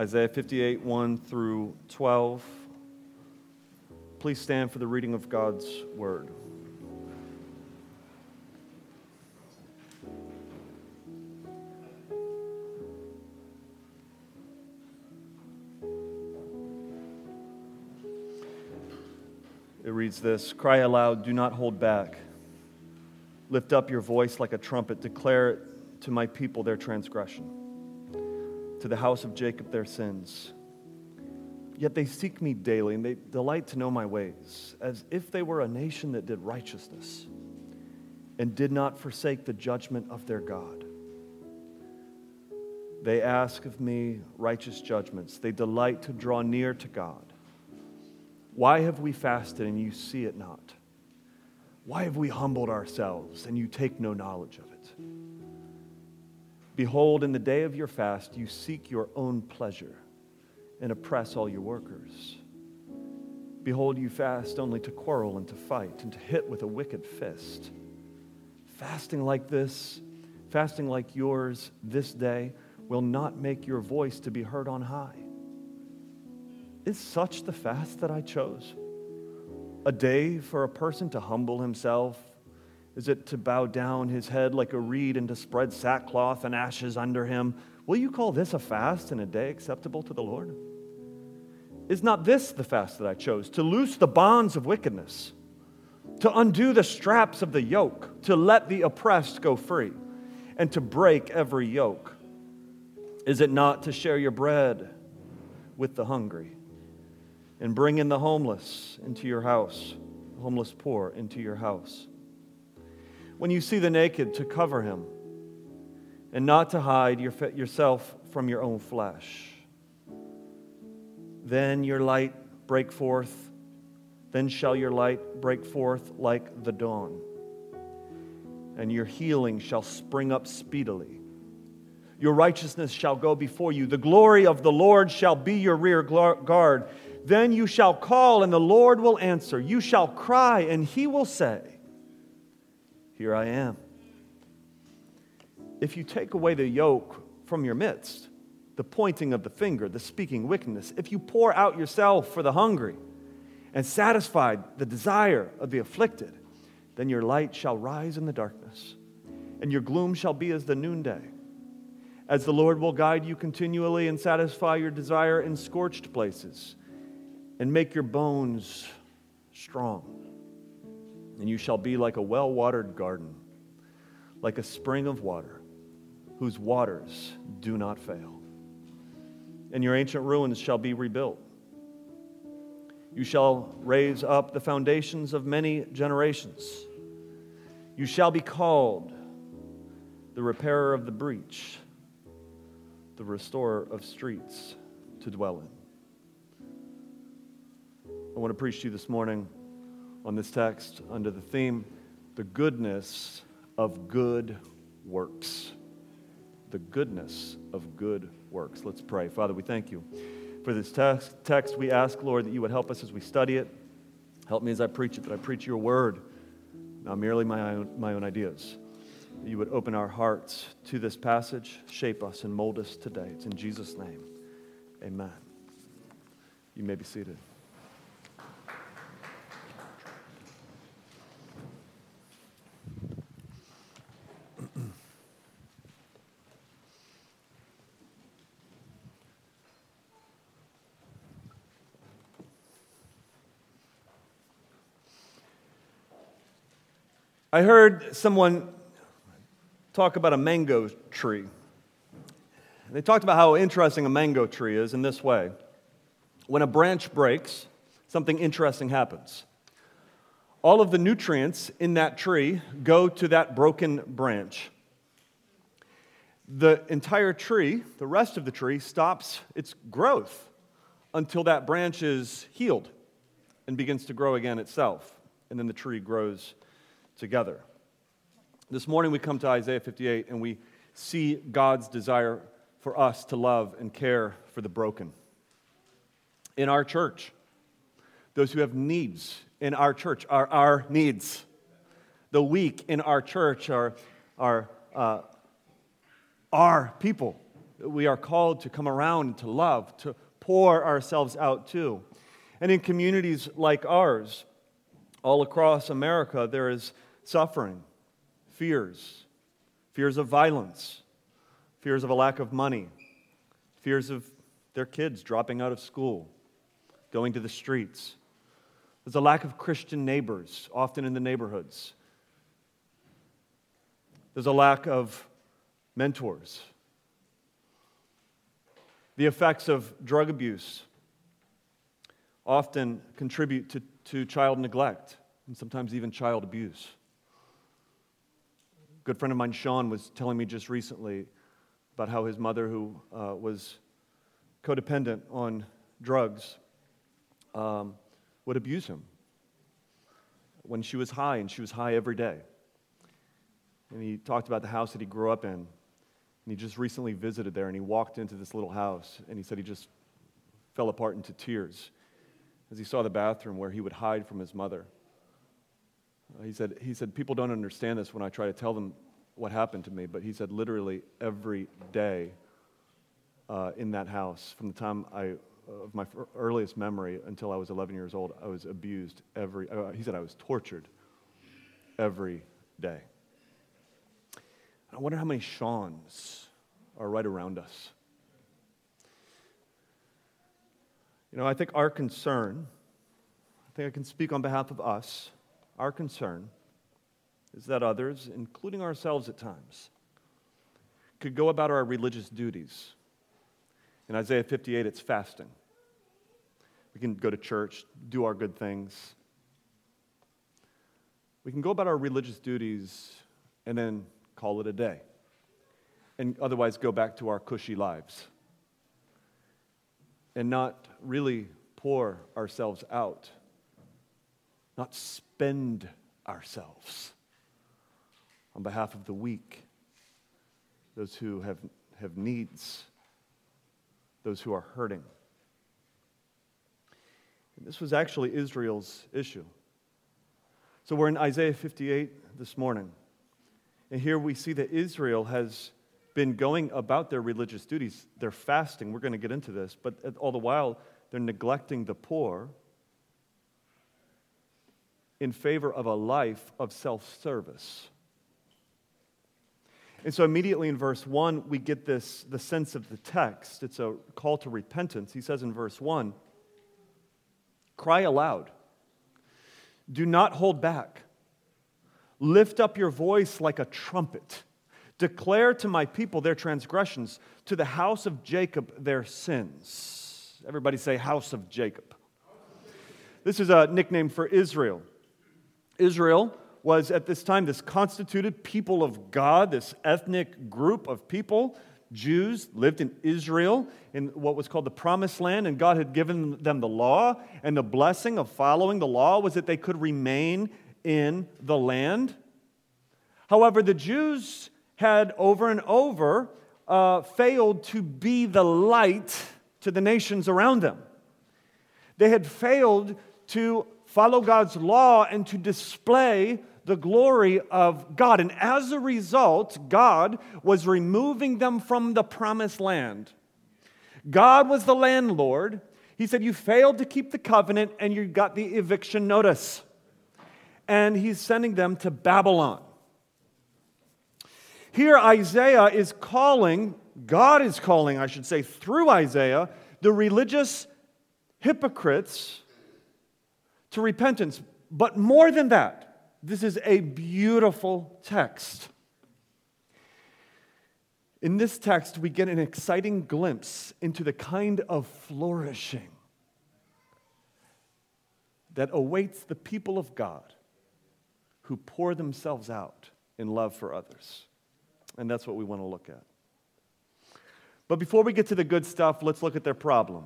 Isaiah 58, 1 through 12. Please stand for the reading of God's word. It reads this Cry aloud, do not hold back. Lift up your voice like a trumpet, declare it to my people their transgression, to the house of Jacob their sins. Yet they seek me daily, and they delight to know my ways, as if they were a nation that did righteousness and did not forsake the judgment of their God. They ask of me righteous judgments. They delight to draw near to God. Why have we fasted and you see it not? Why have we humbled ourselves and you take no knowledge of it? Behold, in the day of your fast, you seek your own pleasure and oppress all your workers. Behold, you fast only to quarrel and to fight and to hit with a wicked fist. Fasting like this, fasting like yours this day, will not make your voice to be heard on high. Is such the fast that I chose? A day for a person to humble himself? Is it to bow down his head like a reed and to spread sackcloth and ashes under him? Will you call this a fast and a day acceptable to the Lord? Is not this the fast that I chose? To loose the bonds of wickedness, to undo the straps of the yoke, to let the oppressed go free, and to break every yoke? Is it not to share your bread with the hungry? and bring in the homeless into your house, homeless poor into your house. When you see the naked, to cover him, and not to hide your, yourself from your own flesh. Then your light break forth, then shall your light break forth like the dawn, and your healing shall spring up speedily. Your righteousness shall go before you. The glory of the Lord shall be your rear guard. Then you shall call, and the Lord will answer. You shall cry, and he will say, Here I am. If you take away the yoke from your midst, the pointing of the finger, the speaking wickedness, if you pour out yourself for the hungry and satisfy the desire of the afflicted, then your light shall rise in the darkness, and your gloom shall be as the noonday. As the Lord will guide you continually and satisfy your desire in scorched places and make your bones strong. And you shall be like a well watered garden, like a spring of water, whose waters do not fail. And your ancient ruins shall be rebuilt. You shall raise up the foundations of many generations. You shall be called the repairer of the breach, the restorer of streets to dwell in. I want to preach to you this morning on this text under the theme the goodness of good works. The goodness of good works. Let's pray. Father, we thank you for this text. text. We ask, Lord, that you would help us as we study it. Help me as I preach it, that I preach your word, not merely my own, my own ideas. That you would open our hearts to this passage, shape us, and mold us today. It's in Jesus' name. Amen. You may be seated. I heard someone talk about a mango tree. They talked about how interesting a mango tree is in this way. When a branch breaks, something interesting happens. All of the nutrients in that tree go to that broken branch. The entire tree, the rest of the tree, stops its growth until that branch is healed and begins to grow again itself. And then the tree grows together. This morning we come to Isaiah 58 and we see God's desire for us to love and care for the broken. In our church, those who have needs in our church are our needs. The weak in our church are, are uh, our people. we are called to come around to love, to pour ourselves out to. And in communities like ours, all across America, there is suffering, fears, fears of violence, fears of a lack of money, fears of their kids dropping out of school, going to the streets. There's a lack of Christian neighbors, often in the neighborhoods. There's a lack of mentors. The effects of drug abuse often contribute to, to child neglect and sometimes even child abuse. Good friend of mine, Sean, was telling me just recently about how his mother, who uh, was codependent on drugs, um, would abuse him when she was high, and she was high every day. And he talked about the house that he grew up in. And he just recently visited there, and he walked into this little house, and he said he just fell apart into tears as he saw the bathroom where he would hide from his mother. Uh, he, said, he said, People don't understand this when I try to tell them what happened to me, but he said, literally every day uh, in that house, from the time I, of my earliest memory until I was 11 years old, I was abused every, uh, he said, I was tortured every day. I wonder how many Sean's are right around us. You know, I think our concern, I think I can speak on behalf of us, our concern is that others, including ourselves at times, could go about our religious duties. In Isaiah 58, it's fasting. We can go to church, do our good things. We can go about our religious duties and then call it a day, and otherwise go back to our cushy lives and not really pour ourselves out, not spend ourselves on behalf of the weak, those who have, have needs, those who are hurting. And this was actually Israel's issue. So we're in Isaiah 58 this morning. And here we see that Israel has been going about their religious duties. They're fasting. We're going to get into this. But all the while, they're neglecting the poor in favor of a life of self service. And so immediately in verse 1, we get this the sense of the text. It's a call to repentance. He says in verse 1, cry aloud. Do not hold back. Lift up your voice like a trumpet. Declare to my people their transgressions, to the house of Jacob their sins. Everybody say, House of Jacob. This is a nickname for Israel. Israel was at this time this constituted people of God, this ethnic group of people. Jews lived in Israel in what was called the promised land, and God had given them the law. And the blessing of following the law was that they could remain in the land. However, the Jews had over and over uh, failed to be the light to the nations around them. They had failed to follow God's law and to display the glory of God. And as a result, God was removing them from the promised land. God was the landlord. He said, You failed to keep the covenant and you got the eviction notice and he's sending them to Babylon. Here, Isaiah is calling, God is calling, I should say, through Isaiah, the religious hypocrites to repentance. But more than that, this is a beautiful text. In this text, we get an exciting glimpse into the kind of flourishing that awaits the people of God who pour themselves out in love for others. And that's what we want to look at. But before we get to the good stuff, let's look at their problem.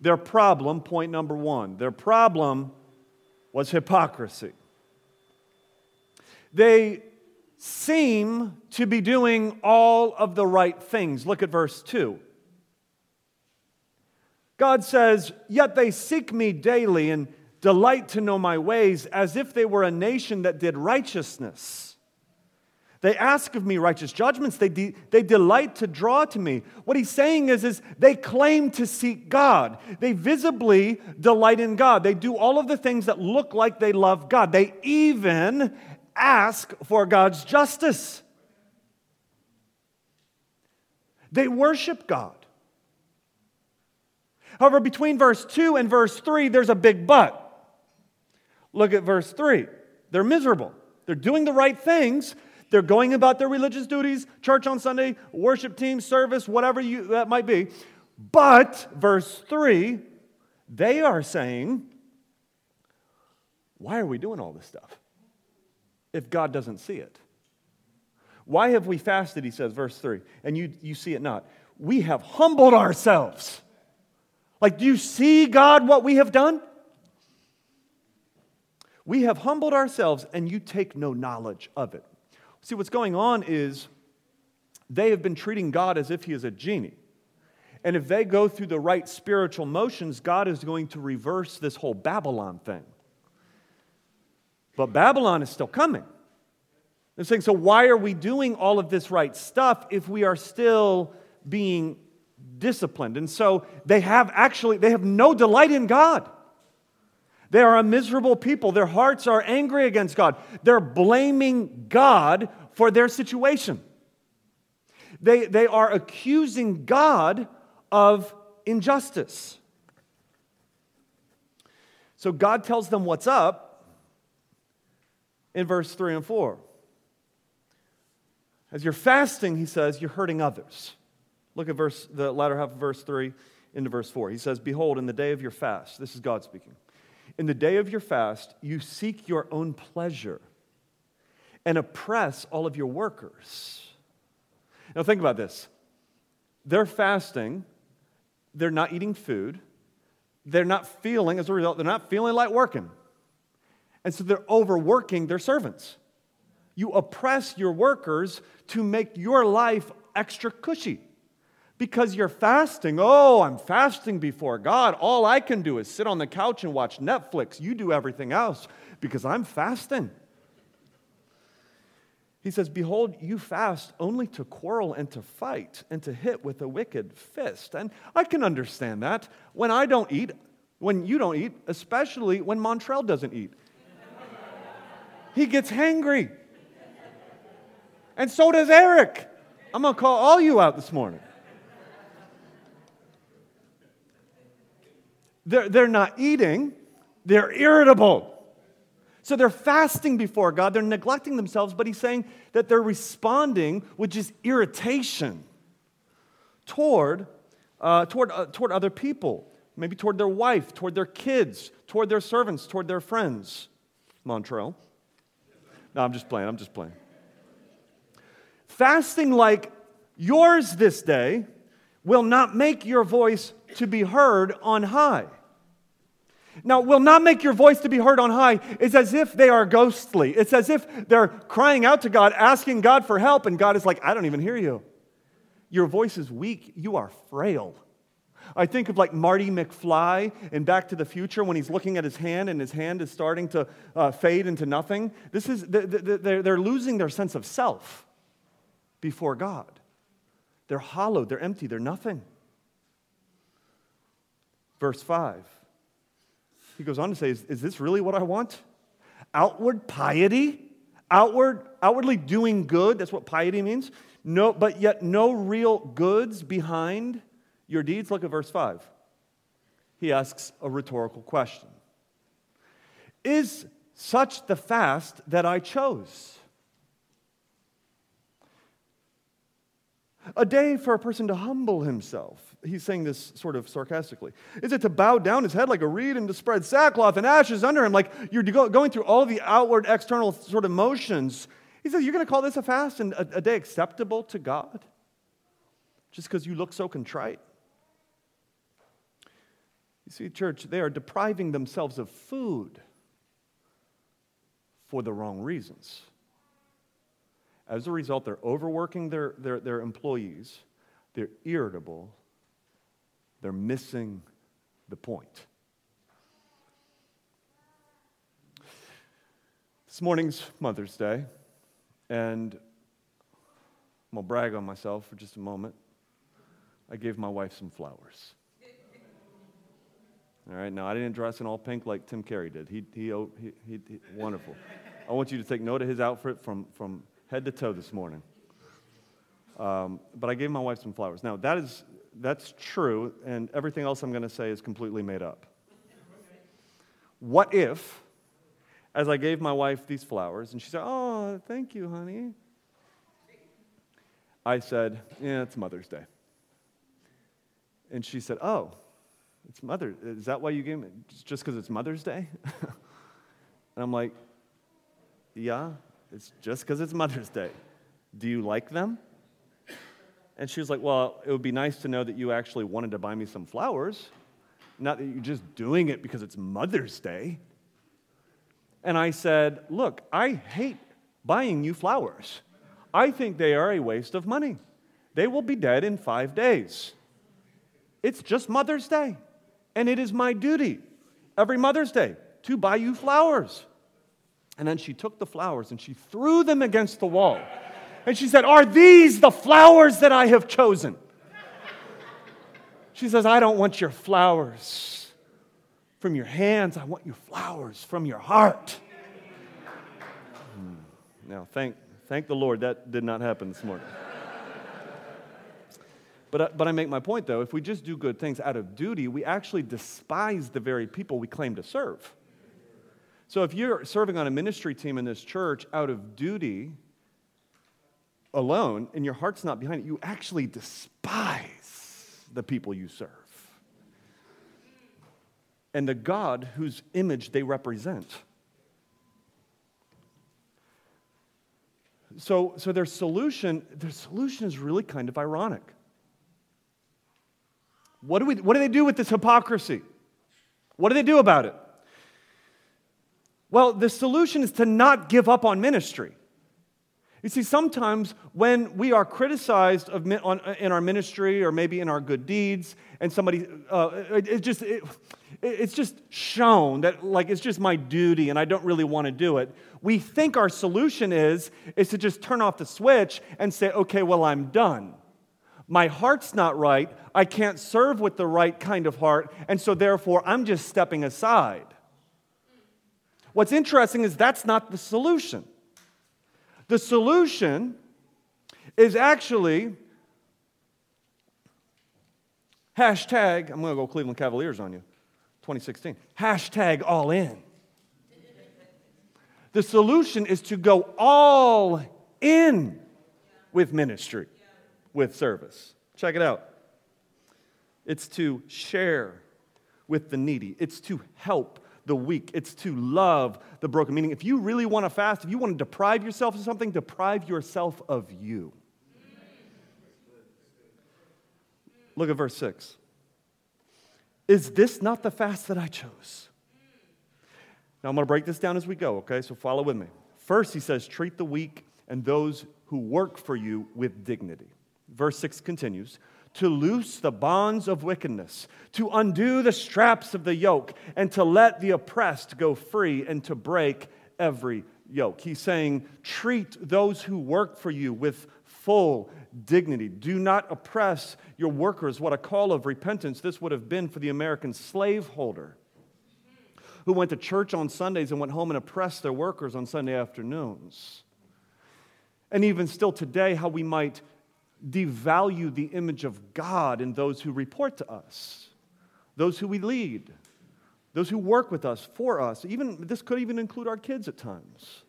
Their problem, point number one, their problem was hypocrisy. They seem to be doing all of the right things. Look at verse 2. God says, Yet they seek me daily and delight to know my ways, as if they were a nation that did righteousness They ask of me righteous judgments. They, de- they delight to draw to me. What he's saying is, is they claim to seek God. They visibly delight in God. They do all of the things that look like they love God. They even ask for God's justice. They worship God. However, between verse 2 and verse 3, there's a big but. Look at verse 3. They're miserable. They're doing the right things. They're going about their religious duties, church on Sunday, worship team, service, whatever you, that might be. But, verse 3, they are saying, Why are we doing all this stuff if God doesn't see it? Why have we fasted, he says, verse 3, and you, you see it not? We have humbled ourselves. Like, do you see, God, what we have done? We have humbled ourselves, and you take no knowledge of it. See, what's going on is they have been treating God as if he is a genie. And if they go through the right spiritual motions, God is going to reverse this whole Babylon thing. But Babylon is still coming. They're saying, so why are we doing all of this right stuff if we are still being disciplined? And so they have actually, they have no delight in God. They are a miserable people. Their hearts are angry against God. They're blaming God for their situation. They, they are accusing God of injustice. So God tells them what's up in verse 3 and 4. As you're fasting, he says, you're hurting others. Look at verse, the latter half of verse 3 into verse 4. He says, Behold, in the day of your fast, this is God speaking, in the day of your fast, you seek your own pleasure and oppress all of your workers. Now, think about this. They're fasting, they're not eating food, they're not feeling, as a result, they're not feeling like working. And so they're overworking their servants. You oppress your workers to make your life extra cushy because you're fasting. Oh, I'm fasting before God. All I can do is sit on the couch and watch Netflix. You do everything else because I'm fasting. He says, Behold, you fast only to quarrel and to fight and to hit with a wicked fist. And I can understand that. When I don't eat, when you don't eat, especially when Montrell doesn't eat, he gets hangry. And so does Eric. I'm going to call all you out this morning. They're, they're not eating, they're irritable. So they're fasting before God, they're neglecting themselves, but he's saying that they're responding with just irritation toward, uh, toward, uh, toward other people, maybe toward their wife, toward their kids, toward their servants, toward their friends. Montrell. No, I'm just playing, I'm just playing. Fasting like yours this day will not make your voice to be heard on high. Now, will not make your voice to be heard on high It's as if they are ghostly. It's as if they're crying out to God, asking God for help, and God is like, I don't even hear you. Your voice is weak. You are frail. I think of like Marty McFly in Back to the Future when he's looking at his hand and his hand is starting to uh, fade into nothing. This is, they're losing their sense of self before God. They're hollow, they're empty, they're nothing. Verse 5. He goes on to say, Is, is this really what I want? Outward piety? Outward, outwardly doing good, that's what piety means. No, but yet no real goods behind your deeds. Look at verse 5. He asks a rhetorical question Is such the fast that I chose? A day for a person to humble himself. He's saying this sort of sarcastically. Is it to bow down his head like a reed and to spread sackcloth and ashes under him? Like you're going through all the outward, external sort of motions. He says, You're going to call this a fast and a, a day acceptable to God? Just because you look so contrite? You see, church, they are depriving themselves of food for the wrong reasons. As a result, they're overworking their, their, their employees, they're irritable, they're missing the point. This morning's Mother's Day, and I'm gonna brag on myself for just a moment. I gave my wife some flowers. All right, now I didn't dress in all pink like Tim Carey did. He, he, he, he, he wonderful. I want you to take note of his outfit from, from head to toe this morning. Um, but I gave my wife some flowers. Now, that is, that's true, and everything else I'm going to say is completely made up. What if, as I gave my wife these flowers, and she said, Oh, thank you, honey, I said, Yeah, it's Mother's Day. And she said, Oh, it's Mother. Is that why you gave me? Just because it's Mother's Day? and I'm like, Yeah, it's just because it's Mother's Day. Do you like them? And she was like, Well, it would be nice to know that you actually wanted to buy me some flowers, not that you're just doing it because it's Mother's Day. And I said, Look, I hate buying you flowers. I think they are a waste of money. They will be dead in five days. It's just Mother's Day. And it is my duty every Mother's Day to buy you flowers. And then she took the flowers and she threw them against the wall. And she said, Are these the flowers that I have chosen? She says, I don't want your flowers from your hands. I want your flowers from your heart. Hmm. Now, thank, thank the Lord that did not happen this morning. But, uh, but I make my point though, if we just do good things out of duty, we actually despise the very people we claim to serve. So if you're serving on a ministry team in this church out of duty alone and your heart's not behind it, you actually despise the people you serve and the God whose image they represent. So, so their solution, their solution is really kind of ironic. What do, we, what do they do with this hypocrisy? What do they do about it? Well, the solution is to not give up on ministry. You see, sometimes when we are criticized of, on, in our ministry or maybe in our good deeds, and somebody, uh, it, it just, it, it's just shown that like it's just my duty and I don't really want to do it. We think our solution is, is to just turn off the switch and say, okay, well, I'm done. My heart's not right. I can't serve with the right kind of heart. And so, therefore, I'm just stepping aside. What's interesting is that's not the solution. The solution is actually hashtag, I'm going to go Cleveland Cavaliers on you, 2016. Hashtag all in. The solution is to go all in with ministry with service. Check it out. It's to share with the needy, it's to help the weak, it's to love the broken. Meaning, if you really want to fast, if you want to deprive yourself of something, deprive yourself of you. Look at verse 6. Is this not the fast that I chose? Now, I'm going to break this down as we go, okay? So follow with me. First, he says, treat the weak and those who work for you with dignity. Verse 6 continues to loose the bonds of wickedness, to undo the straps of the yoke, and to let the oppressed go free, and to break every yoke. He's saying, treat those who work for you with full dignity. Do not oppress your workers. What a call of repentance this would have been for the American slaveholder who went to church on Sundays and went home and oppressed their workers on Sunday afternoons. And even still today, how we might devalue the image of God in those who report to us, those who we lead, those who work with us, for us. Even this could even include our kids at times.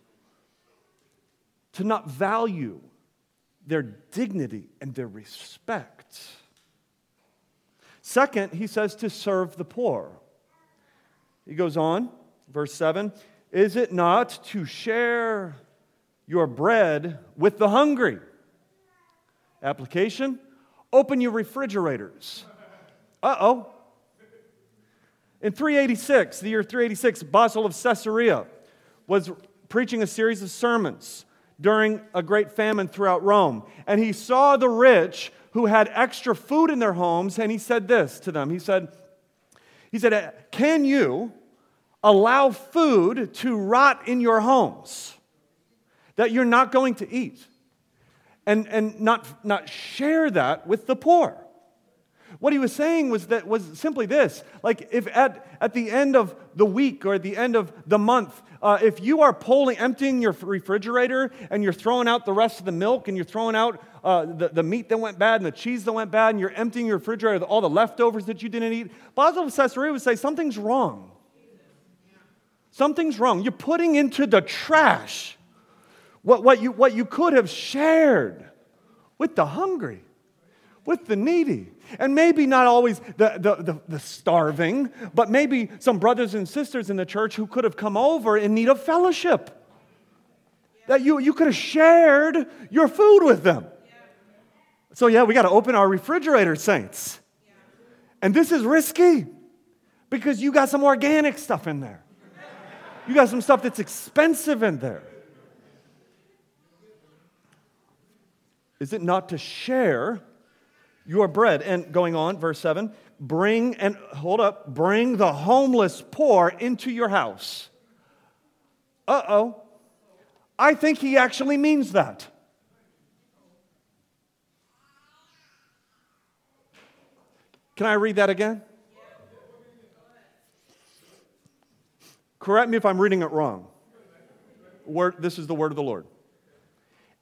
To not value their dignity and their respect. Second, he says to serve the poor. He goes on, verse 7 Is it not to share your bread with the hungry? Application open your refrigerators. Uh oh. In 386, the year 386, Basil of Caesarea was preaching a series of sermons during a great famine throughout Rome. And he saw the rich who had extra food in their homes, and he said this to them. He said, he said, Can you allow food to rot in your homes that you're not going to eat? And, and not, not share that with the poor. What he was saying was that was simply this like if at, at the end of the week or at the end of the month, uh, if you are pulling, emptying your refrigerator and you're throwing out the rest of the milk and you're throwing out uh, the, the meat that went bad and the cheese that went bad and you're emptying your refrigerator, all the leftovers that you didn't eat, Basil of Caesarea would say something's wrong. Something's wrong. You're putting into the trash what, what, you, what you could have shared with the hungry, with the needy. And maybe not always the, the, the, the, starving, but maybe some brothers and sisters in the church who could have come over in need of fellowship. That you, you could have shared your food with them. So, yeah, we got to open our refrigerator, saints. And this is risky because you got some organic stuff in there. You got some stuff that's expensive in there. Is it not to share your bread? And going on, verse 7 bring and hold up, bring the homeless poor into your house. Uh oh. I think he actually means that. Can I read that again? Correct me if I'm reading it wrong. Word, this is the word of the Lord.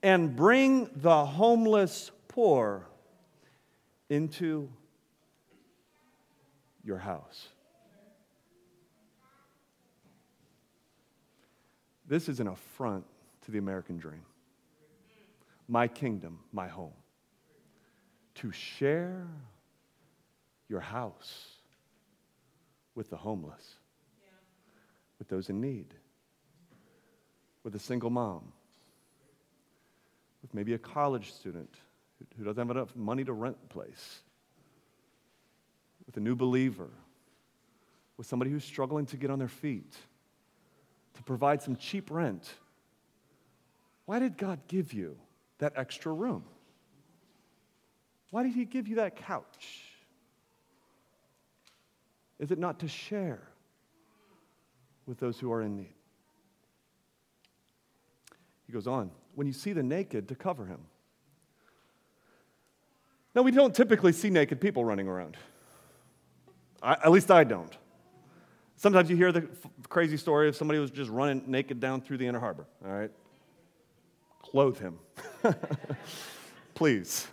And bring the homeless poor into your house. This is an affront to the American dream. My kingdom, my home. To share your house with the homeless with those in need, with a single mom, with maybe a college student who doesn't have enough money to rent a place, with a new believer, with somebody who's struggling to get on their feet, to provide some cheap rent. Why did God give you that extra room? Why did He give you that couch? Is it not to share? with those who are in need. He goes on, when you see the naked, to cover him. Now, we don't typically see naked people running around. I, at least I don't. Sometimes you hear the f- crazy story of somebody who was just running naked down through the inner harbor, all right? Clothe him. Please.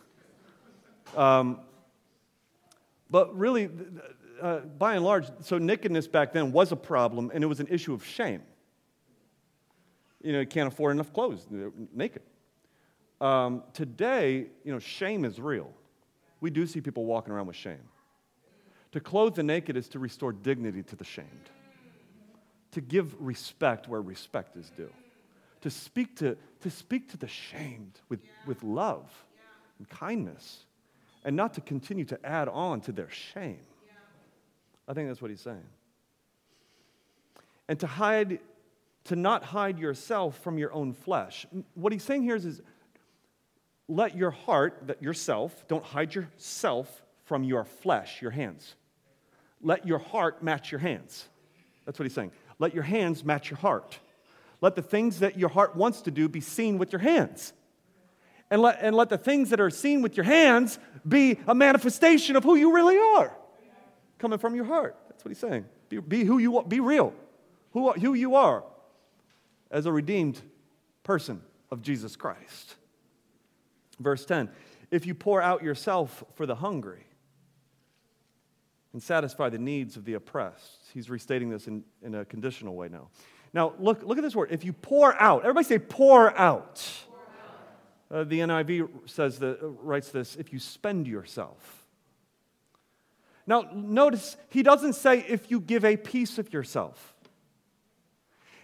Um, but really, uh, by and large, so nakedness back then was a problem, and it was an issue of shame. You know, can't afford enough clothes, naked. Um, today, you know, shame is real. We do see people walking around with shame. To clothe the naked is to restore dignity to the shamed, to give respect where respect is due, to speak to, to, speak to the shamed with, with love and kindness, and not to continue to add on to their shame. I think that's what he's saying. And to hide, to not hide yourself from your own flesh. What he's saying here is, is let your heart, that yourself, don't hide yourself from your flesh, your hands. Let your heart match your hands. That's what he's saying. Let your hands match your heart. Let the things that your heart wants to do be seen with your hands. And let, and let the things that are seen with your hands be a manifestation of who you really are coming from your heart. That's what he's saying. Be, be who you are, be real, who, who you are as a redeemed person of Jesus Christ. Verse 10 If you pour out yourself for the hungry and satisfy the needs of the oppressed, he's restating this in, in a conditional way now. Now, look, look at this word. If you pour out, everybody say pour out. Pour out. Uh, the NIV says that, uh, writes this if you spend yourself. Now, notice he doesn't say if you give a piece of yourself.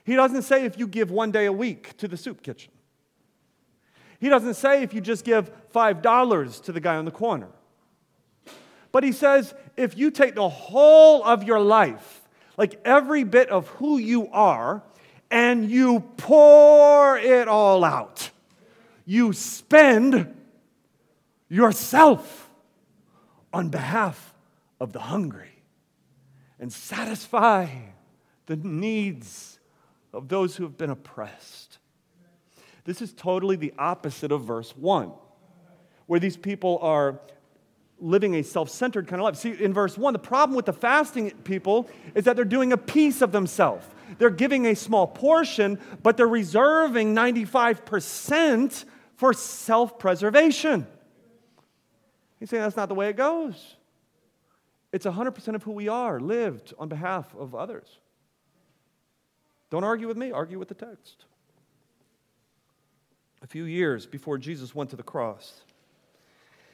He doesn't say if you give one day a week to the soup kitchen. He doesn't say if you just give $5 to the guy on the corner. But he says if you take the whole of your life, like every bit of who you are, and you pour it all out, you spend yourself on behalf of the hungry and satisfy the needs of those who have been oppressed. This is totally the opposite of verse 1, where these people are living a self centered kind of life. See, in verse 1, the problem with the fasting people is that they're doing a piece of themselves. They're giving a small portion, but they're reserving 95% for self preservation. He's saying that's not the way it goes. It's 100% of who we are, lived on behalf of others. Don't argue with me, argue with the text. A few years before Jesus went to the cross,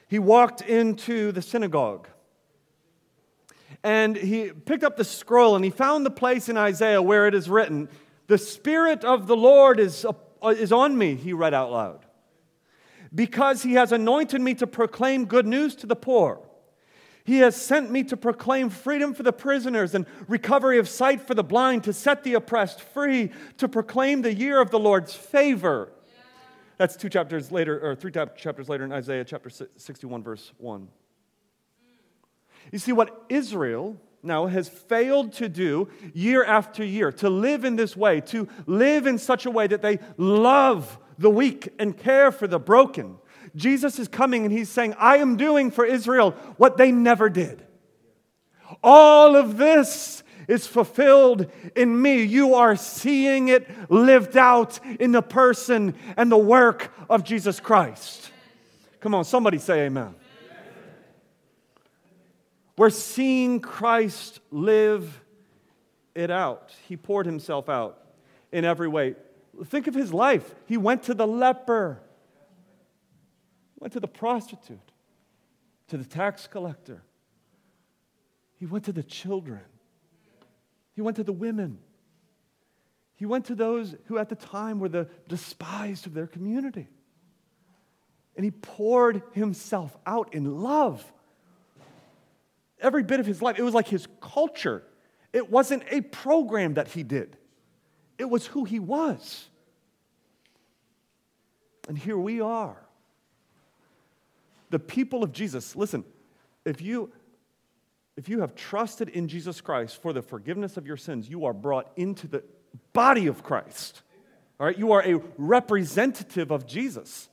he walked into the synagogue and he picked up the scroll and he found the place in Isaiah where it is written, The Spirit of the Lord is, uh, is on me, he read out loud, because he has anointed me to proclaim good news to the poor. He has sent me to proclaim freedom for the prisoners and recovery of sight for the blind, to set the oppressed free, to proclaim the year of the Lord's favor. That's two chapters later, or three chapters later in Isaiah chapter 61, verse 1. You see, what Israel now has failed to do year after year, to live in this way, to live in such a way that they love the weak and care for the broken, Jesus is coming and he's saying, I am doing for Israel what they never did. All of this is fulfilled in me. You are seeing it lived out in the person and the work of Jesus Christ. Come on, somebody say amen. We're seeing Christ live it out. He poured himself out in every way. Think of his life. He went to the leper went to the prostitute, to the tax collector. He went to the children. He went to the women. He went to those who at the time were the despised of their community. And he poured himself out in love. Every bit of his life, it was like his culture. It wasn't a program that he did, it was who he was. And here we are the people of Jesus, listen, if you if you have trusted in Jesus Christ for the forgiveness of your sins, you are brought into the body of Christ. All right, you are a representative of Jesus.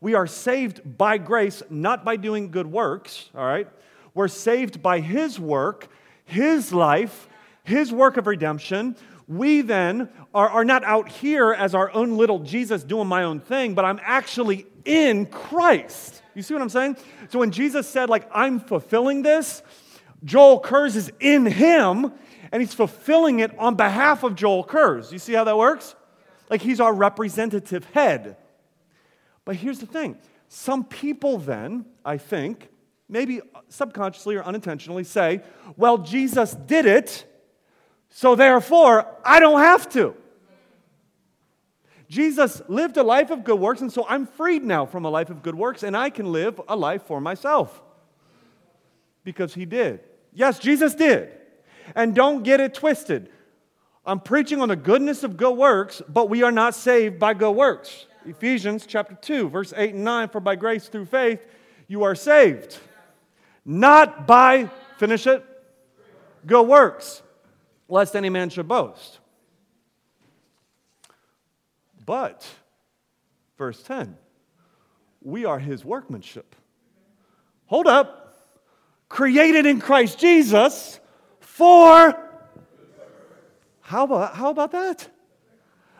We are saved by grace, not by doing good works, all right? We're saved by his work, his life, his work of redemption. We then are, are not out here as our own little Jesus doing my own thing, but I'm actually in Christ. You see what I'm saying? So when Jesus said, like, I'm fulfilling this, Joel Kurz is in him and he's fulfilling it on behalf of Joel Kurz. You see how that works? Like he's our representative head. But here's the thing some people then, I think, maybe subconsciously or unintentionally say, well, Jesus did it, so therefore I don't have to. Jesus lived a life of good works, and so I'm freed now from a life of good works, and I can live a life for myself. Because he did. Yes, Jesus did. And don't get it twisted. I'm preaching on the goodness of good works, but we are not saved by good works. Ephesians chapter 2, verse 8 and 9 For by grace through faith you are saved, not by, finish it, good works, lest any man should boast. But, verse 10, we are his workmanship. Hold up. Created in Christ Jesus for. How about, how about that?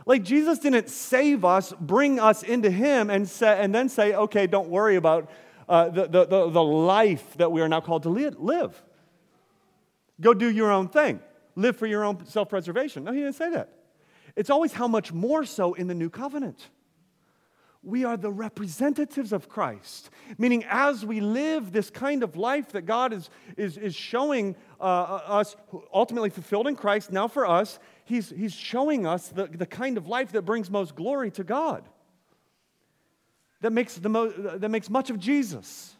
Like Jesus didn't save us, bring us into Him, and, say, and then say, okay, don't worry about uh, the, the, the, the life that we are now called to live. Go do your own thing, live for your own self preservation. No, He didn't say that. It's always how much more so in the new covenant. We are the representatives of Christ, meaning as we live this kind of life that God is, is, is showing uh, uh, us, ultimately fulfilled in Christ, now for us, He's, he's showing us the, the kind of life that brings most glory to God, that makes, the mo- that makes much of Jesus.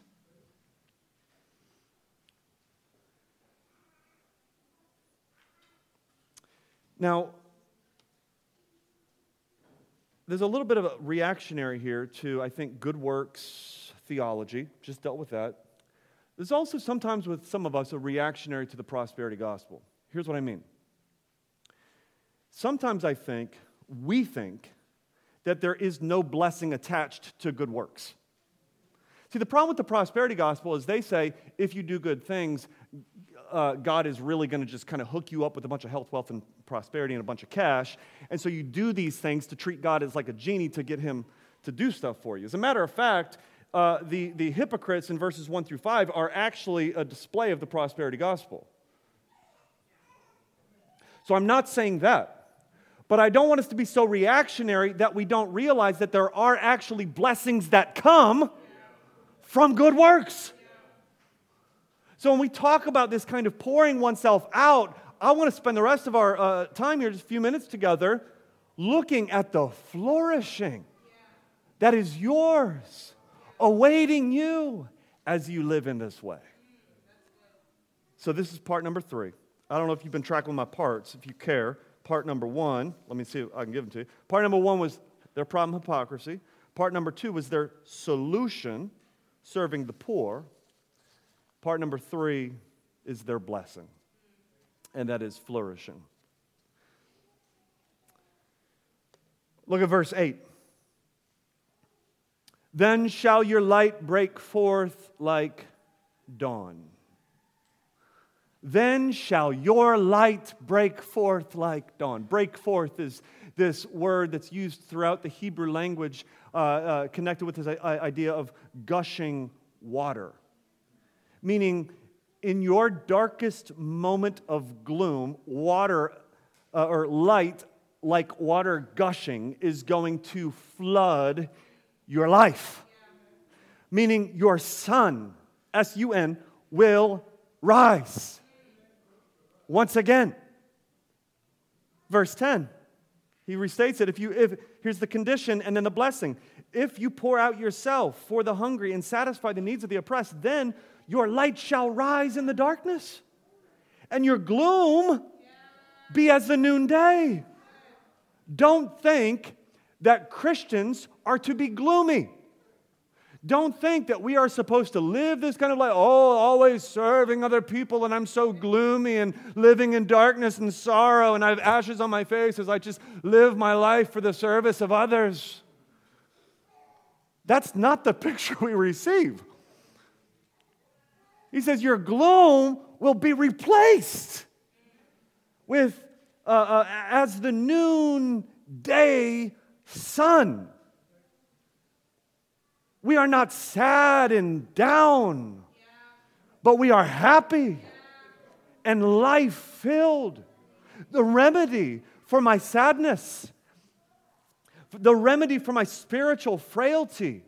Now, there's a little bit of a reactionary here to, I think, good works theology. Just dealt with that. There's also sometimes with some of us a reactionary to the prosperity gospel. Here's what I mean. Sometimes I think, we think, that there is no blessing attached to good works. See, the problem with the prosperity gospel is they say if you do good things, uh, God is really going to just kind of hook you up with a bunch of health, wealth, and prosperity and a bunch of cash. And so you do these things to treat God as like a genie to get him to do stuff for you. As a matter of fact, uh, the, the hypocrites in verses 1 through 5 are actually a display of the prosperity gospel. So I'm not saying that. But I don't want us to be so reactionary that we don't realize that there are actually blessings that come from good works. So when we talk about this kind of pouring oneself out, I want to spend the rest of our uh, time here, just a few minutes together, looking at the flourishing that is yours, awaiting you as you live in this way. So, this is part number three. I don't know if you've been tracking my parts. If you care, part number one, let me see if I can give them to you. Part number one was their problem hypocrisy. Part number two was their solution, serving the poor. Part number three is their blessing, and that is flourishing. Look at verse 8. Then shall your light break forth like dawn. Then shall your light break forth like dawn. Break forth is this word that's used throughout the Hebrew language, uh, uh, connected with this idea of gushing water. Meaning, in your darkest moment of gloom, water uh, or light, like water gushing, is going to flood your life. Meaning your sun, S U N, will rise. Once again, verse 10, he restates it. If you, if, here's the condition and then the blessing. If you pour out yourself for the hungry and satisfy the needs of the oppressed, then your light shall rise in the darkness, and your gloom be as the noonday. Don't think that Christians are to be gloomy. Don't think that we are supposed to live this kind of life, oh, always serving other people, and I'm so gloomy and living in darkness and sorrow, and I have ashes on my face as I just live my life for the service of others. That's not the picture we receive. He says, Your gloom will be replaced with, uh, uh, as the noonday sun. We are not sad and down, but we are happy and life filled. The remedy for my sadness, the remedy for my spiritual frailty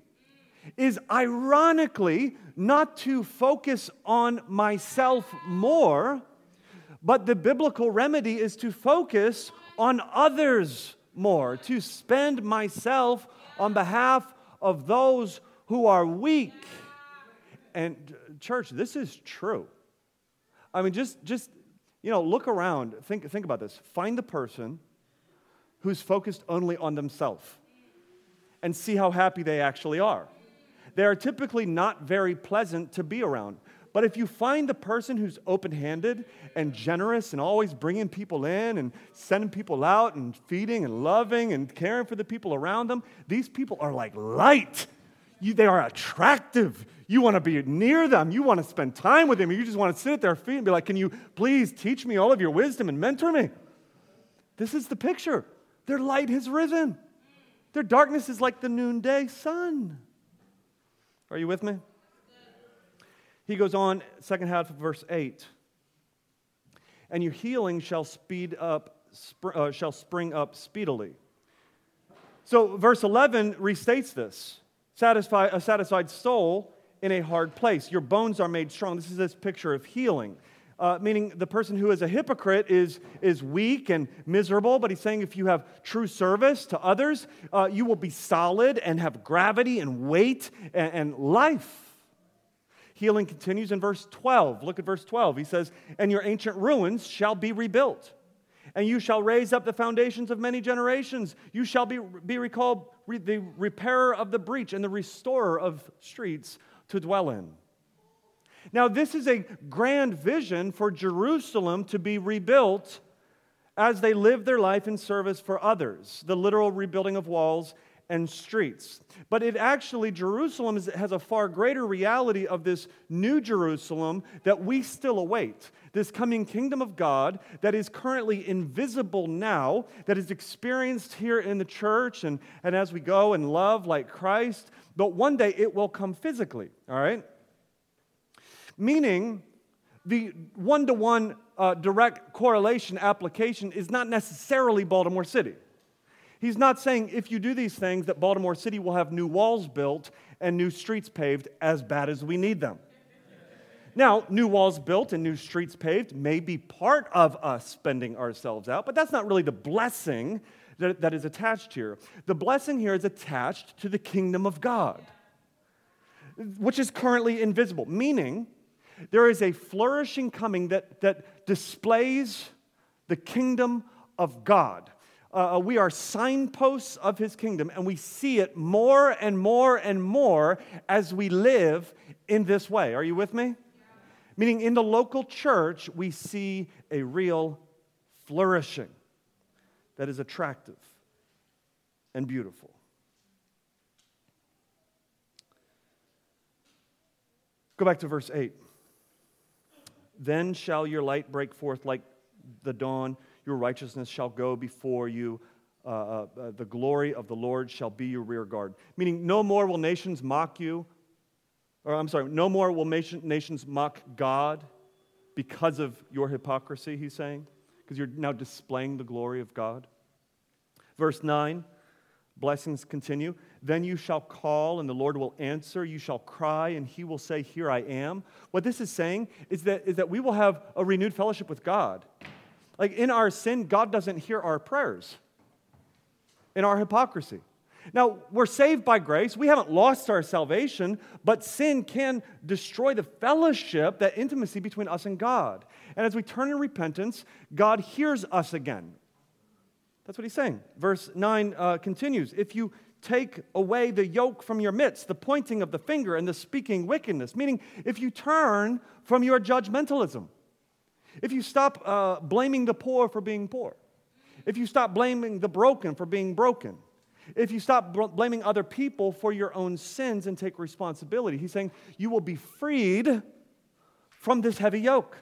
is ironically not to focus on myself more, but the biblical remedy is to focus on others more, to spend myself on behalf of those who are weak. And uh, church, this is true. I mean, just, just you know, look around. Think, think about this. Find the person who's focused only on themselves and see how happy they actually are. They are typically not very pleasant to be around. But if you find the person who's open handed and generous and always bringing people in and sending people out and feeding and loving and caring for the people around them, these people are like light you, they are attractive. You want to be near them. You want to spend time with them. You just want to sit at their feet and be like, Can you please teach me all of your wisdom and mentor me? This is the picture. Their light has risen, their darkness is like the noonday sun. Are you with me? He goes on, second half of verse 8. And your healing shall speed up, sp- uh, shall spring up speedily. So, verse 11 restates this satisfy, a satisfied soul in a hard place. Your bones are made strong. This is this picture of healing. Uh, meaning the person who is a hypocrite is, is weak and miserable, but he's saying if you have true service to others, uh, you will be solid and have gravity and weight and, and life. Healing continues in verse 12. Look at verse 12. He says, And your ancient ruins shall be rebuilt and you shall raise up the foundations of many generations. You shall be, be recalled re, the repairer of the breach and the restorer of streets to dwell in. Now, this is a grand vision for Jerusalem to be rebuilt as they live their life in service for others, the literal rebuilding of walls and streets. But it actually, Jerusalem has a far greater reality of this new Jerusalem that we still await. This coming kingdom of God that is currently invisible now, that is experienced here in the church and, and as we go and love like Christ, but one day it will come physically, all right? Meaning, the one to one direct correlation application is not necessarily Baltimore City. He's not saying if you do these things that Baltimore City will have new walls built and new streets paved as bad as we need them. Now, new walls built and new streets paved may be part of us spending ourselves out, but that's not really the blessing that, that is attached here. The blessing here is attached to the kingdom of God, which is currently invisible, meaning there is a flourishing coming that, that displays the kingdom of God. Uh, uh, we are signposts of his kingdom, and we see it more and more and more as we live in this way. Are you with me? Meaning, in the local church, we see a real flourishing that is attractive and beautiful. Go back to verse 8. Then shall your light break forth like the dawn your righteousness shall go before you. Uh, uh, uh, the glory of the Lord shall be your rear guard. Meaning, no more will nations mock you. Or, I'm sorry, no more will nations mock God because of your hypocrisy, he's saying, because you're now displaying the glory of God. Verse 9, blessings continue. Then you shall call, and the Lord will answer. You shall cry, and he will say, Here I am. What this is saying is that, is that we will have a renewed fellowship with God. Like in our sin, God doesn't hear our prayers, in our hypocrisy. Now, we're saved by grace. We haven't lost our salvation, but sin can destroy the fellowship, that intimacy between us and God. And as we turn in repentance, God hears us again. That's what he's saying. Verse 9 uh, continues If you take away the yoke from your midst, the pointing of the finger and the speaking wickedness, meaning if you turn from your judgmentalism, if you stop uh, blaming the poor for being poor, if you stop blaming the broken for being broken, if you stop bl- blaming other people for your own sins and take responsibility, he's saying you will be freed from this heavy yoke.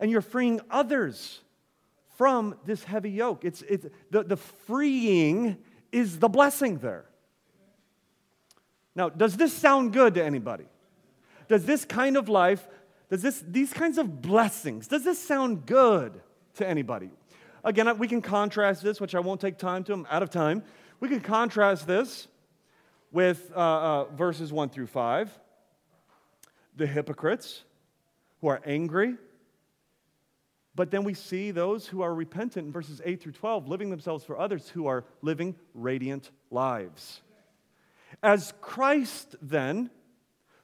And you're freeing others from this heavy yoke. It's, it's, the, the freeing is the blessing there. Now, does this sound good to anybody? Does this kind of life does this, these kinds of blessings, does this sound good to anybody? Again, we can contrast this, which I won't take time to, I'm out of time. We can contrast this with uh, uh, verses 1 through 5. The hypocrites who are angry, but then we see those who are repentant in verses 8 through 12, living themselves for others who are living radiant lives. As Christ then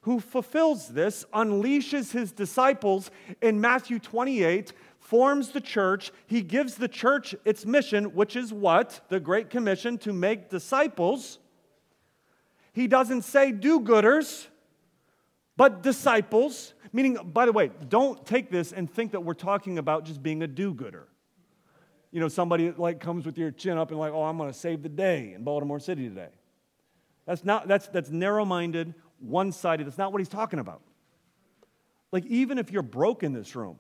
who fulfills this, unleashes his disciples in Matthew 28, forms the church. He gives the church its mission, which is what? The Great Commission to make disciples. He doesn't say do gooders, but disciples. Meaning, by the way, don't take this and think that we're talking about just being a do gooder. You know, somebody like comes with your chin up and like, oh, I'm going to save the day in Baltimore City today. That's not that's that's narrow-minded one sided. That's not what he's talking about. Like, even if you're broke in this room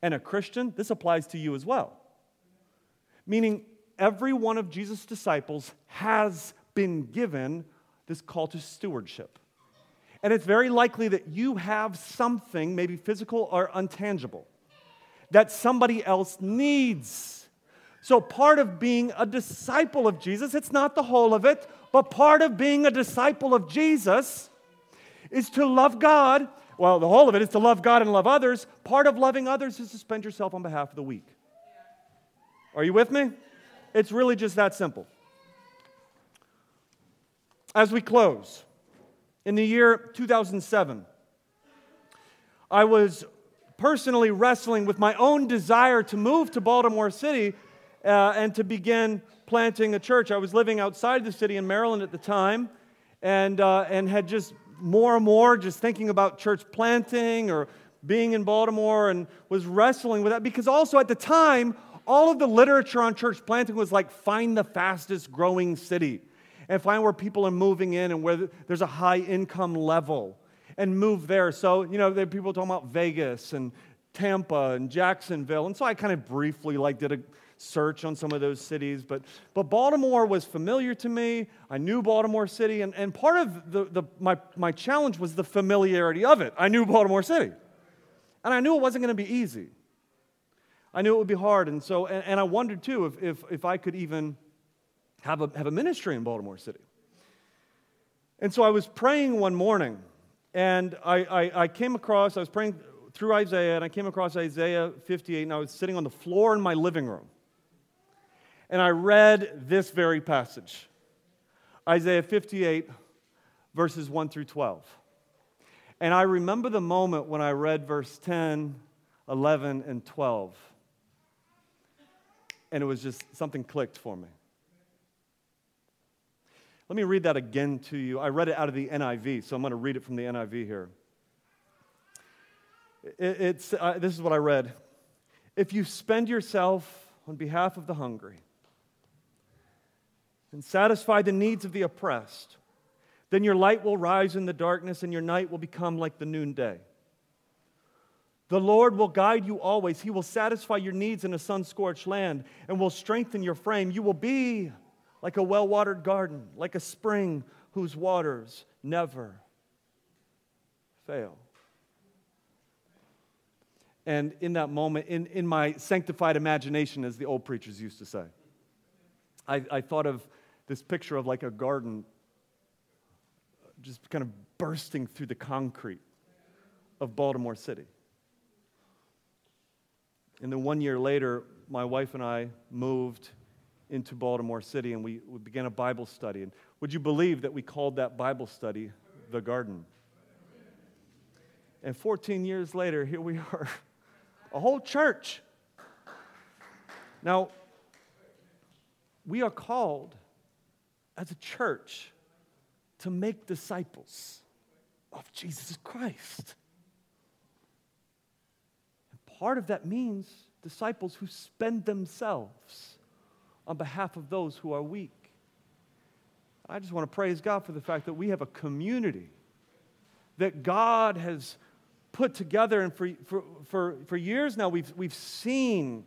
and a Christian, this applies to you as well. Meaning, every one of Jesus' disciples has been given this call to stewardship. And it's very likely that you have something, maybe physical or untangible, that somebody else needs. So, part of being a disciple of Jesus, it's not the whole of it, but part of being a disciple of Jesus is to love God. Well, the whole of it is to love God and love others. Part of loving others is to spend yourself on behalf of the weak. Are you with me? It's really just that simple. As we close, in the year 2007, I was personally wrestling with my own desire to move to Baltimore City uh, and to begin planting a church. I was living outside the city in Maryland at the time and, uh, and had just more and more just thinking about church planting or being in Baltimore and was wrestling with that because also at the time, all of the literature on church planting was like find the fastest growing city. And find where people are moving in and where there's a high income level and move there. So, you know, there people talking about Vegas and Tampa and Jacksonville. And so I kind of briefly like did a search on some of those cities. But, but Baltimore was familiar to me. I knew Baltimore City. And, and part of the, the, my, my challenge was the familiarity of it. I knew Baltimore City. And I knew it wasn't going to be easy. I knew it would be hard. And so, and, and I wondered too if, if, if I could even have a, have a ministry in Baltimore City. And so I was praying one morning, and I, I, I came across, I was praying through Isaiah, and I came across Isaiah 58, and I was sitting on the floor in my living room. And I read this very passage Isaiah 58, verses 1 through 12. And I remember the moment when I read verse 10, 11, and 12. And it was just something clicked for me. Let me read that again to you. I read it out of the NIV, so I'm going to read it from the NIV here. It, it's, uh, this is what I read. If you spend yourself on behalf of the hungry and satisfy the needs of the oppressed, then your light will rise in the darkness and your night will become like the noonday. The Lord will guide you always. He will satisfy your needs in a sun scorched land and will strengthen your frame. You will be like a well watered garden, like a spring whose waters never fail. And in that moment, in, in my sanctified imagination, as the old preachers used to say, I, I thought of this picture of like a garden just kind of bursting through the concrete of Baltimore City. And then one year later, my wife and I moved into Baltimore City and we, we began a Bible study. And would you believe that we called that Bible study the garden? And 14 years later, here we are, a whole church. Now, we are called as a church to make disciples of Jesus Christ. And part of that means disciples who spend themselves on behalf of those who are weak. I just want to praise God for the fact that we have a community that God has put together. And for, for, for, for years now, we've, we've seen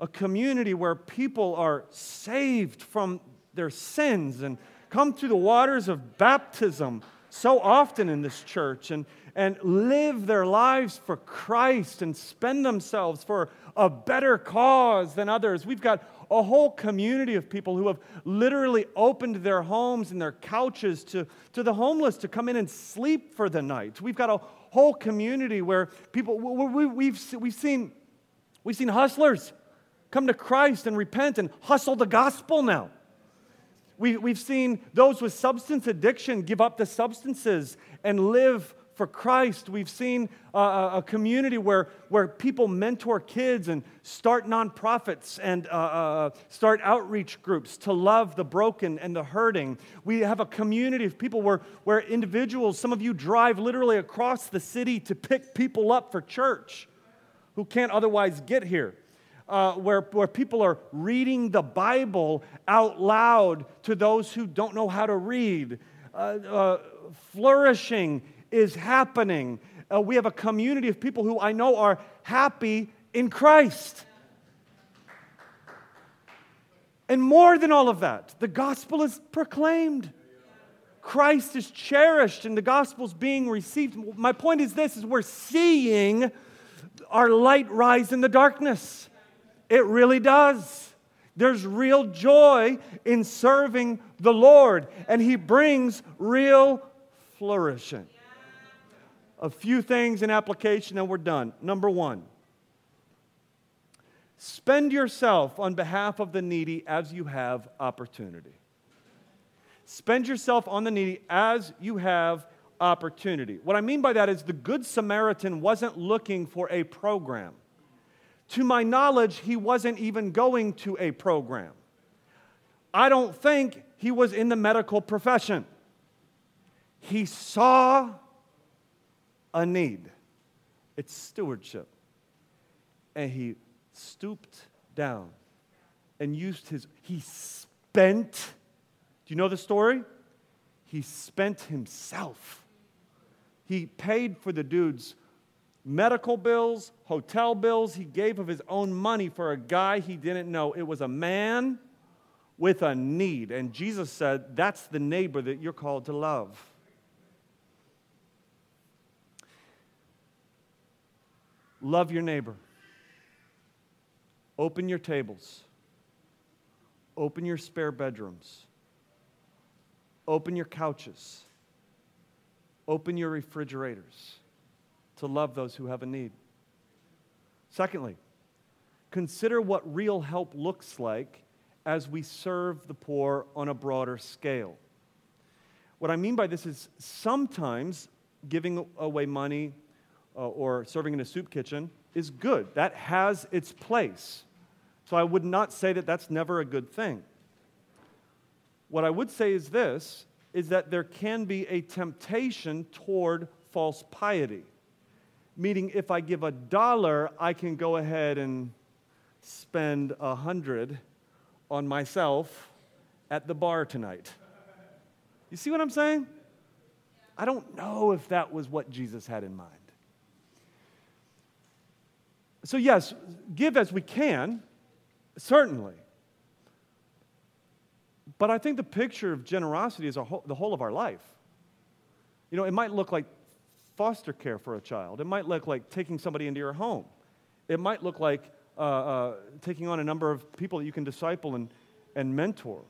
a community where people are saved from their sins and come through the waters of baptism so often in this church and, and live their lives for Christ and spend themselves for a better cause than others. We've got a whole community of people who have literally opened their homes and their couches to, to the homeless to come in and sleep for the night. We've got a whole community where people, we, we've, we've, seen, we've seen hustlers come to Christ and repent and hustle the gospel now. We, we've seen those with substance addiction give up the substances and live for Christ. We've seen uh, a community where, where people mentor kids and start nonprofits and uh, uh, start outreach groups to love the broken and the hurting. We have a community of people where, where individuals, some of you drive literally across the city to pick people up for church who can't otherwise get here. Uh, where, where people are reading the Bible out loud to those who don't know how to read, uh, uh, flourishing is happening. Uh, we have a community of people who I know are happy in Christ. And more than all of that, the gospel is proclaimed. Christ is cherished and the gospel is being received. My point is this is we're seeing our light rise in the darkness. It really does. There's real joy in serving the Lord, and He brings real flourishing a few things in application and we're done. Number one, spend yourself on behalf of the needy as you have opportunity. Spend yourself on the needy as you have opportunity. What I mean by that is the Good Samaritan wasn't looking for a program. To my knowledge, he wasn't even going to a program. I don't think he was in the medical profession. He saw a need. It's stewardship. And he stooped down and used his, he spent Do you know the story? He spent himself. He paid for the dude's medical bills, hotel bills. He gave of his own money for a guy he didn't know. It was a man with a need. And Jesus said, That's the neighbor that you're called to love. Love your neighbor. Open your tables. Open your spare bedrooms. Open your couches. Open your refrigerators to love those who have a need. Secondly, consider what real help looks like as we serve the poor on a broader scale. What I mean by this is sometimes giving away money Uh, or serving in a soup kitchen is good. That has its place. So I would not say that that's never a good thing. What I would say is this is that there can be a temptation toward false piety. Meaning, if I give a dollar, I can go ahead and spend a hundred on myself at the bar tonight. You see what I'm saying? I don't know if that was what Jesus had in mind. So, yes, give as we can, certainly. But I think the picture of generosity is whole, the whole of our life. You know, it might look like foster care for a child, it might look like taking somebody into your home, it might look like uh, uh, taking on a number of people that you can disciple and, and mentor.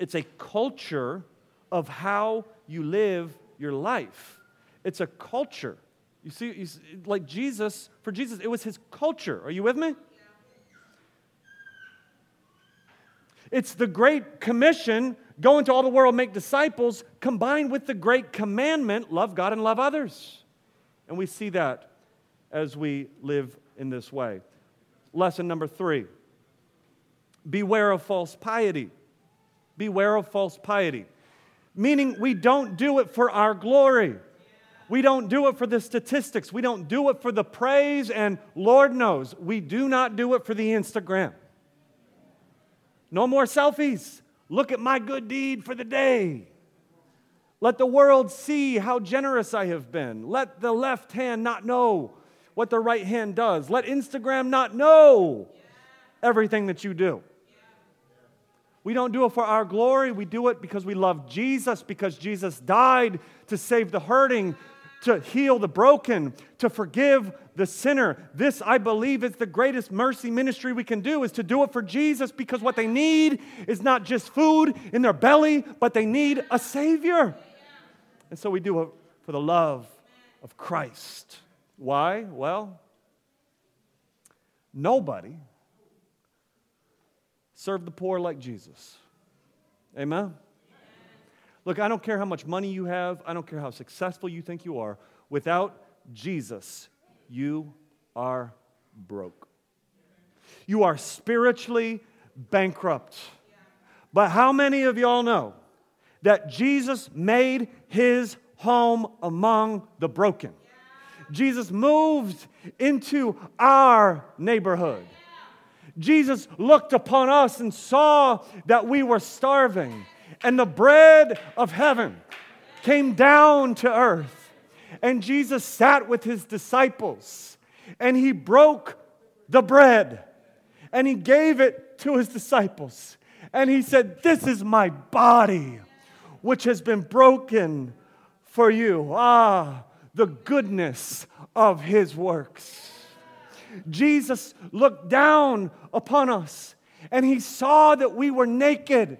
It's a culture of how you live your life. It's a culture. You see, you see, like Jesus, for Jesus, it was his culture. Are you with me? It's the Great Commission go into all the world, make disciples, combined with the Great Commandment love God and love others. And we see that as we live in this way. Lesson number three beware of false piety. Beware of false piety. Meaning, we don't do it for our glory. We don't do it for the statistics. We don't do it for the praise. And Lord knows, we do not do it for the Instagram. No more selfies. Look at my good deed for the day. Let the world see how generous I have been. Let the left hand not know what the right hand does. Let Instagram not know everything that you do. We don't do it for our glory. We do it because we love Jesus, because Jesus died to save the hurting, to heal the broken, to forgive the sinner. This, I believe, is the greatest mercy ministry we can do, is to do it for Jesus because what they need is not just food in their belly, but they need a Savior. And so we do it for the love of Christ. Why? Well, nobody served the poor like Jesus. Amen? Look, I don't care how much money you have, I don't care how successful you think you are. Without Jesus, you are broke. You are spiritually bankrupt. But how many of y'all know that Jesus made his home among the broken? Jesus moved into our neighborhood. Jesus looked upon us and saw that we were starving and the bread of heaven came down to earth. And Jesus sat with his disciples and he broke the bread and he gave it to his disciples. And he said, This is my body, which has been broken for you. Ah, the goodness of his works. Jesus looked down upon us and he saw that we were naked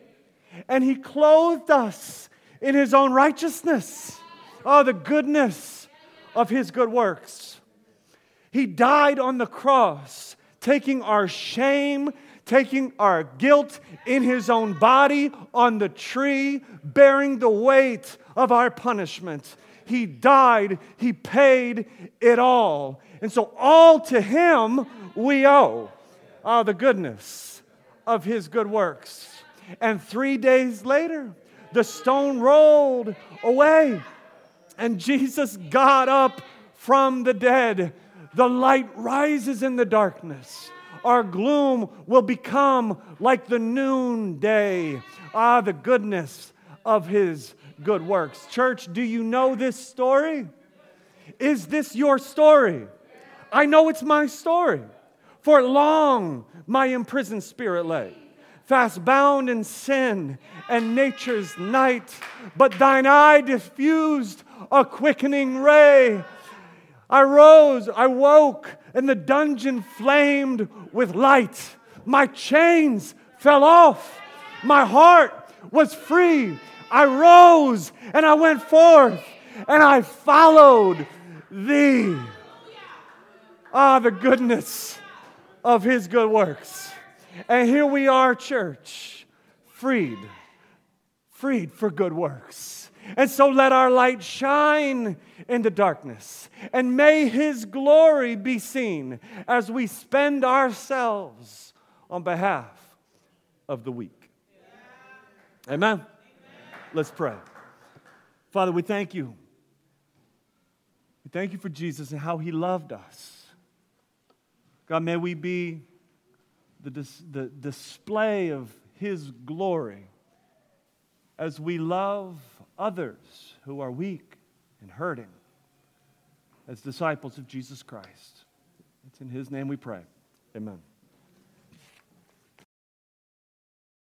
and he clothed us in his own righteousness. Oh, the goodness of his good works. He died on the cross, taking our shame, taking our guilt in his own body on the tree, bearing the weight of our punishment. He died, He paid it all. And so, all to Him we owe oh, the goodness of His good works. And three days later, the stone rolled away, and Jesus got up from the dead. The light rises in the darkness. our gloom will become like the noonday. Ah, the goodness of his good works. Church, do you know this story? Is this your story? I know it's my story. For long my imprisoned spirit lay, fast bound in sin and nature's night, but thine eye diffused a quickening ray. I rose, I woke, and the dungeon flamed with light. My chains fell off, my heart was free. I rose and I went forth and I followed thee. Ah, the goodness of his good works. And here we are, church, freed, freed for good works. And so let our light shine in the darkness, and may his glory be seen as we spend ourselves on behalf of the weak. Amen. Amen. Let's pray. Father, we thank you. We thank you for Jesus and how he loved us. God, may we be the, dis- the display of His glory as we love others who are weak and hurting as disciples of Jesus Christ. It's in His name we pray. Amen.